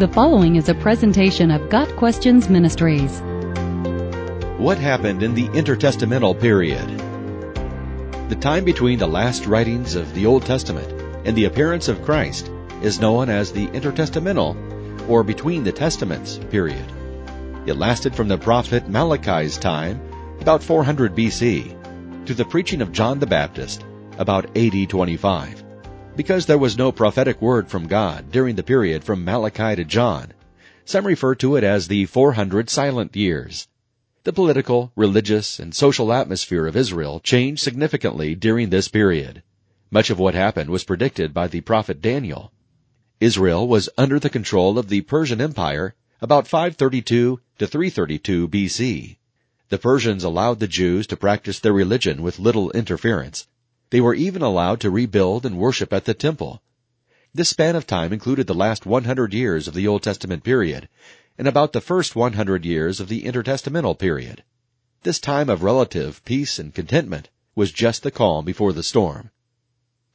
The following is a presentation of Got Questions Ministries. What happened in the intertestamental period? The time between the last writings of the Old Testament and the appearance of Christ is known as the intertestamental or between the testaments period. It lasted from the prophet Malachi's time, about 400 BC, to the preaching of John the Baptist, about AD 25. Because there was no prophetic word from God during the period from Malachi to John, some refer to it as the 400 silent years. The political, religious, and social atmosphere of Israel changed significantly during this period. Much of what happened was predicted by the prophet Daniel. Israel was under the control of the Persian Empire about 532 to 332 BC. The Persians allowed the Jews to practice their religion with little interference. They were even allowed to rebuild and worship at the temple. This span of time included the last 100 years of the Old Testament period and about the first 100 years of the intertestamental period. This time of relative peace and contentment was just the calm before the storm.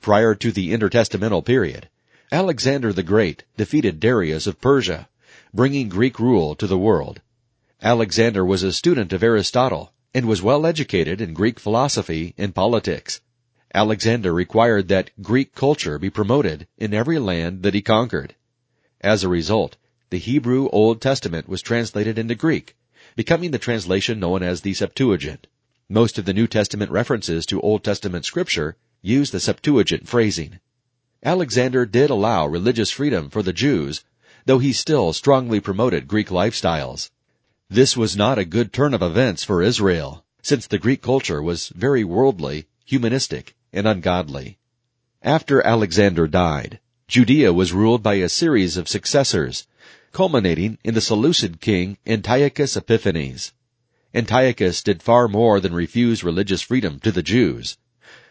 Prior to the intertestamental period, Alexander the Great defeated Darius of Persia, bringing Greek rule to the world. Alexander was a student of Aristotle and was well educated in Greek philosophy and politics. Alexander required that Greek culture be promoted in every land that he conquered. As a result, the Hebrew Old Testament was translated into Greek, becoming the translation known as the Septuagint. Most of the New Testament references to Old Testament scripture use the Septuagint phrasing. Alexander did allow religious freedom for the Jews, though he still strongly promoted Greek lifestyles. This was not a good turn of events for Israel, since the Greek culture was very worldly, humanistic, and ungodly. After Alexander died, Judea was ruled by a series of successors, culminating in the Seleucid king Antiochus Epiphanes. Antiochus did far more than refuse religious freedom to the Jews.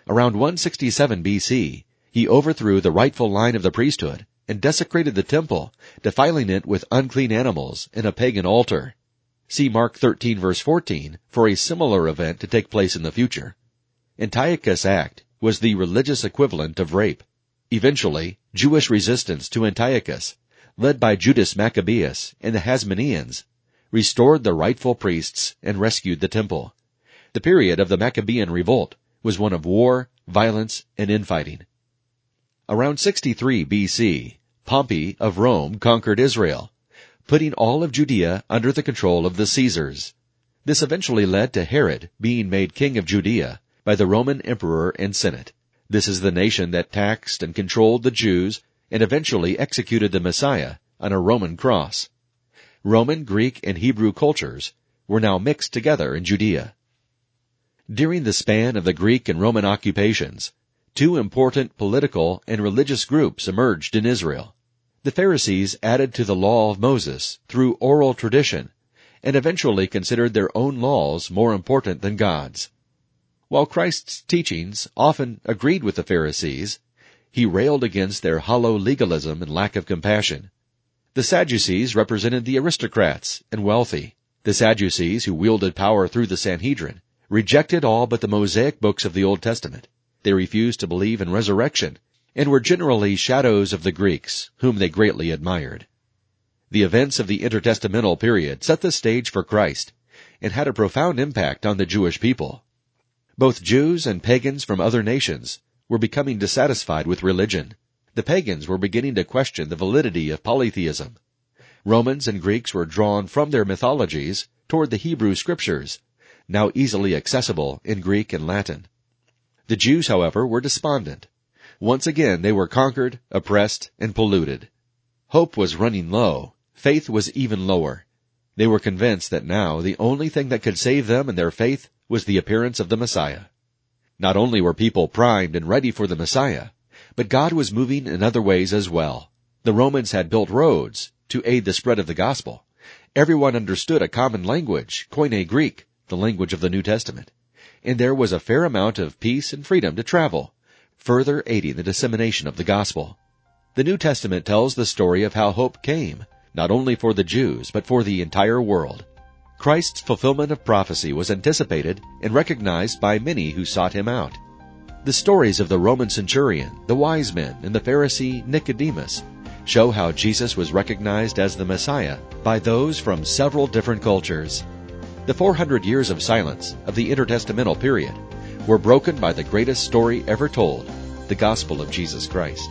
Around 167 BC, he overthrew the rightful line of the priesthood and desecrated the temple, defiling it with unclean animals and a pagan altar. See Mark 13 verse 14 for a similar event to take place in the future. Antiochus' act was the religious equivalent of rape. Eventually, Jewish resistance to Antiochus led by Judas Maccabeus and the Hasmoneans, restored the rightful priests and rescued the temple. The period of the Maccabean revolt was one of war, violence, and infighting. Around 63 BC, Pompey of Rome conquered Israel, putting all of Judea under the control of the Caesars. This eventually led to Herod being made king of Judea by the Roman emperor and senate. This is the nation that taxed and controlled the Jews and eventually executed the Messiah on a Roman cross. Roman, Greek, and Hebrew cultures were now mixed together in Judea. During the span of the Greek and Roman occupations, two important political and religious groups emerged in Israel. The Pharisees added to the law of Moses through oral tradition and eventually considered their own laws more important than God's. While Christ's teachings often agreed with the Pharisees, he railed against their hollow legalism and lack of compassion. The Sadducees represented the aristocrats and wealthy. The Sadducees, who wielded power through the Sanhedrin, rejected all but the Mosaic books of the Old Testament. They refused to believe in resurrection and were generally shadows of the Greeks, whom they greatly admired. The events of the intertestamental period set the stage for Christ and had a profound impact on the Jewish people. Both Jews and pagans from other nations were becoming dissatisfied with religion. The pagans were beginning to question the validity of polytheism. Romans and Greeks were drawn from their mythologies toward the Hebrew scriptures, now easily accessible in Greek and Latin. The Jews, however, were despondent. Once again they were conquered, oppressed, and polluted. Hope was running low. Faith was even lower. They were convinced that now the only thing that could save them and their faith was the appearance of the Messiah. Not only were people primed and ready for the Messiah, but God was moving in other ways as well. The Romans had built roads to aid the spread of the gospel. Everyone understood a common language, Koine Greek, the language of the New Testament. And there was a fair amount of peace and freedom to travel, further aiding the dissemination of the gospel. The New Testament tells the story of how hope came, not only for the Jews, but for the entire world. Christ's fulfillment of prophecy was anticipated and recognized by many who sought him out. The stories of the Roman centurion, the wise men, and the Pharisee Nicodemus show how Jesus was recognized as the Messiah by those from several different cultures. The 400 years of silence of the intertestamental period were broken by the greatest story ever told, the gospel of Jesus Christ.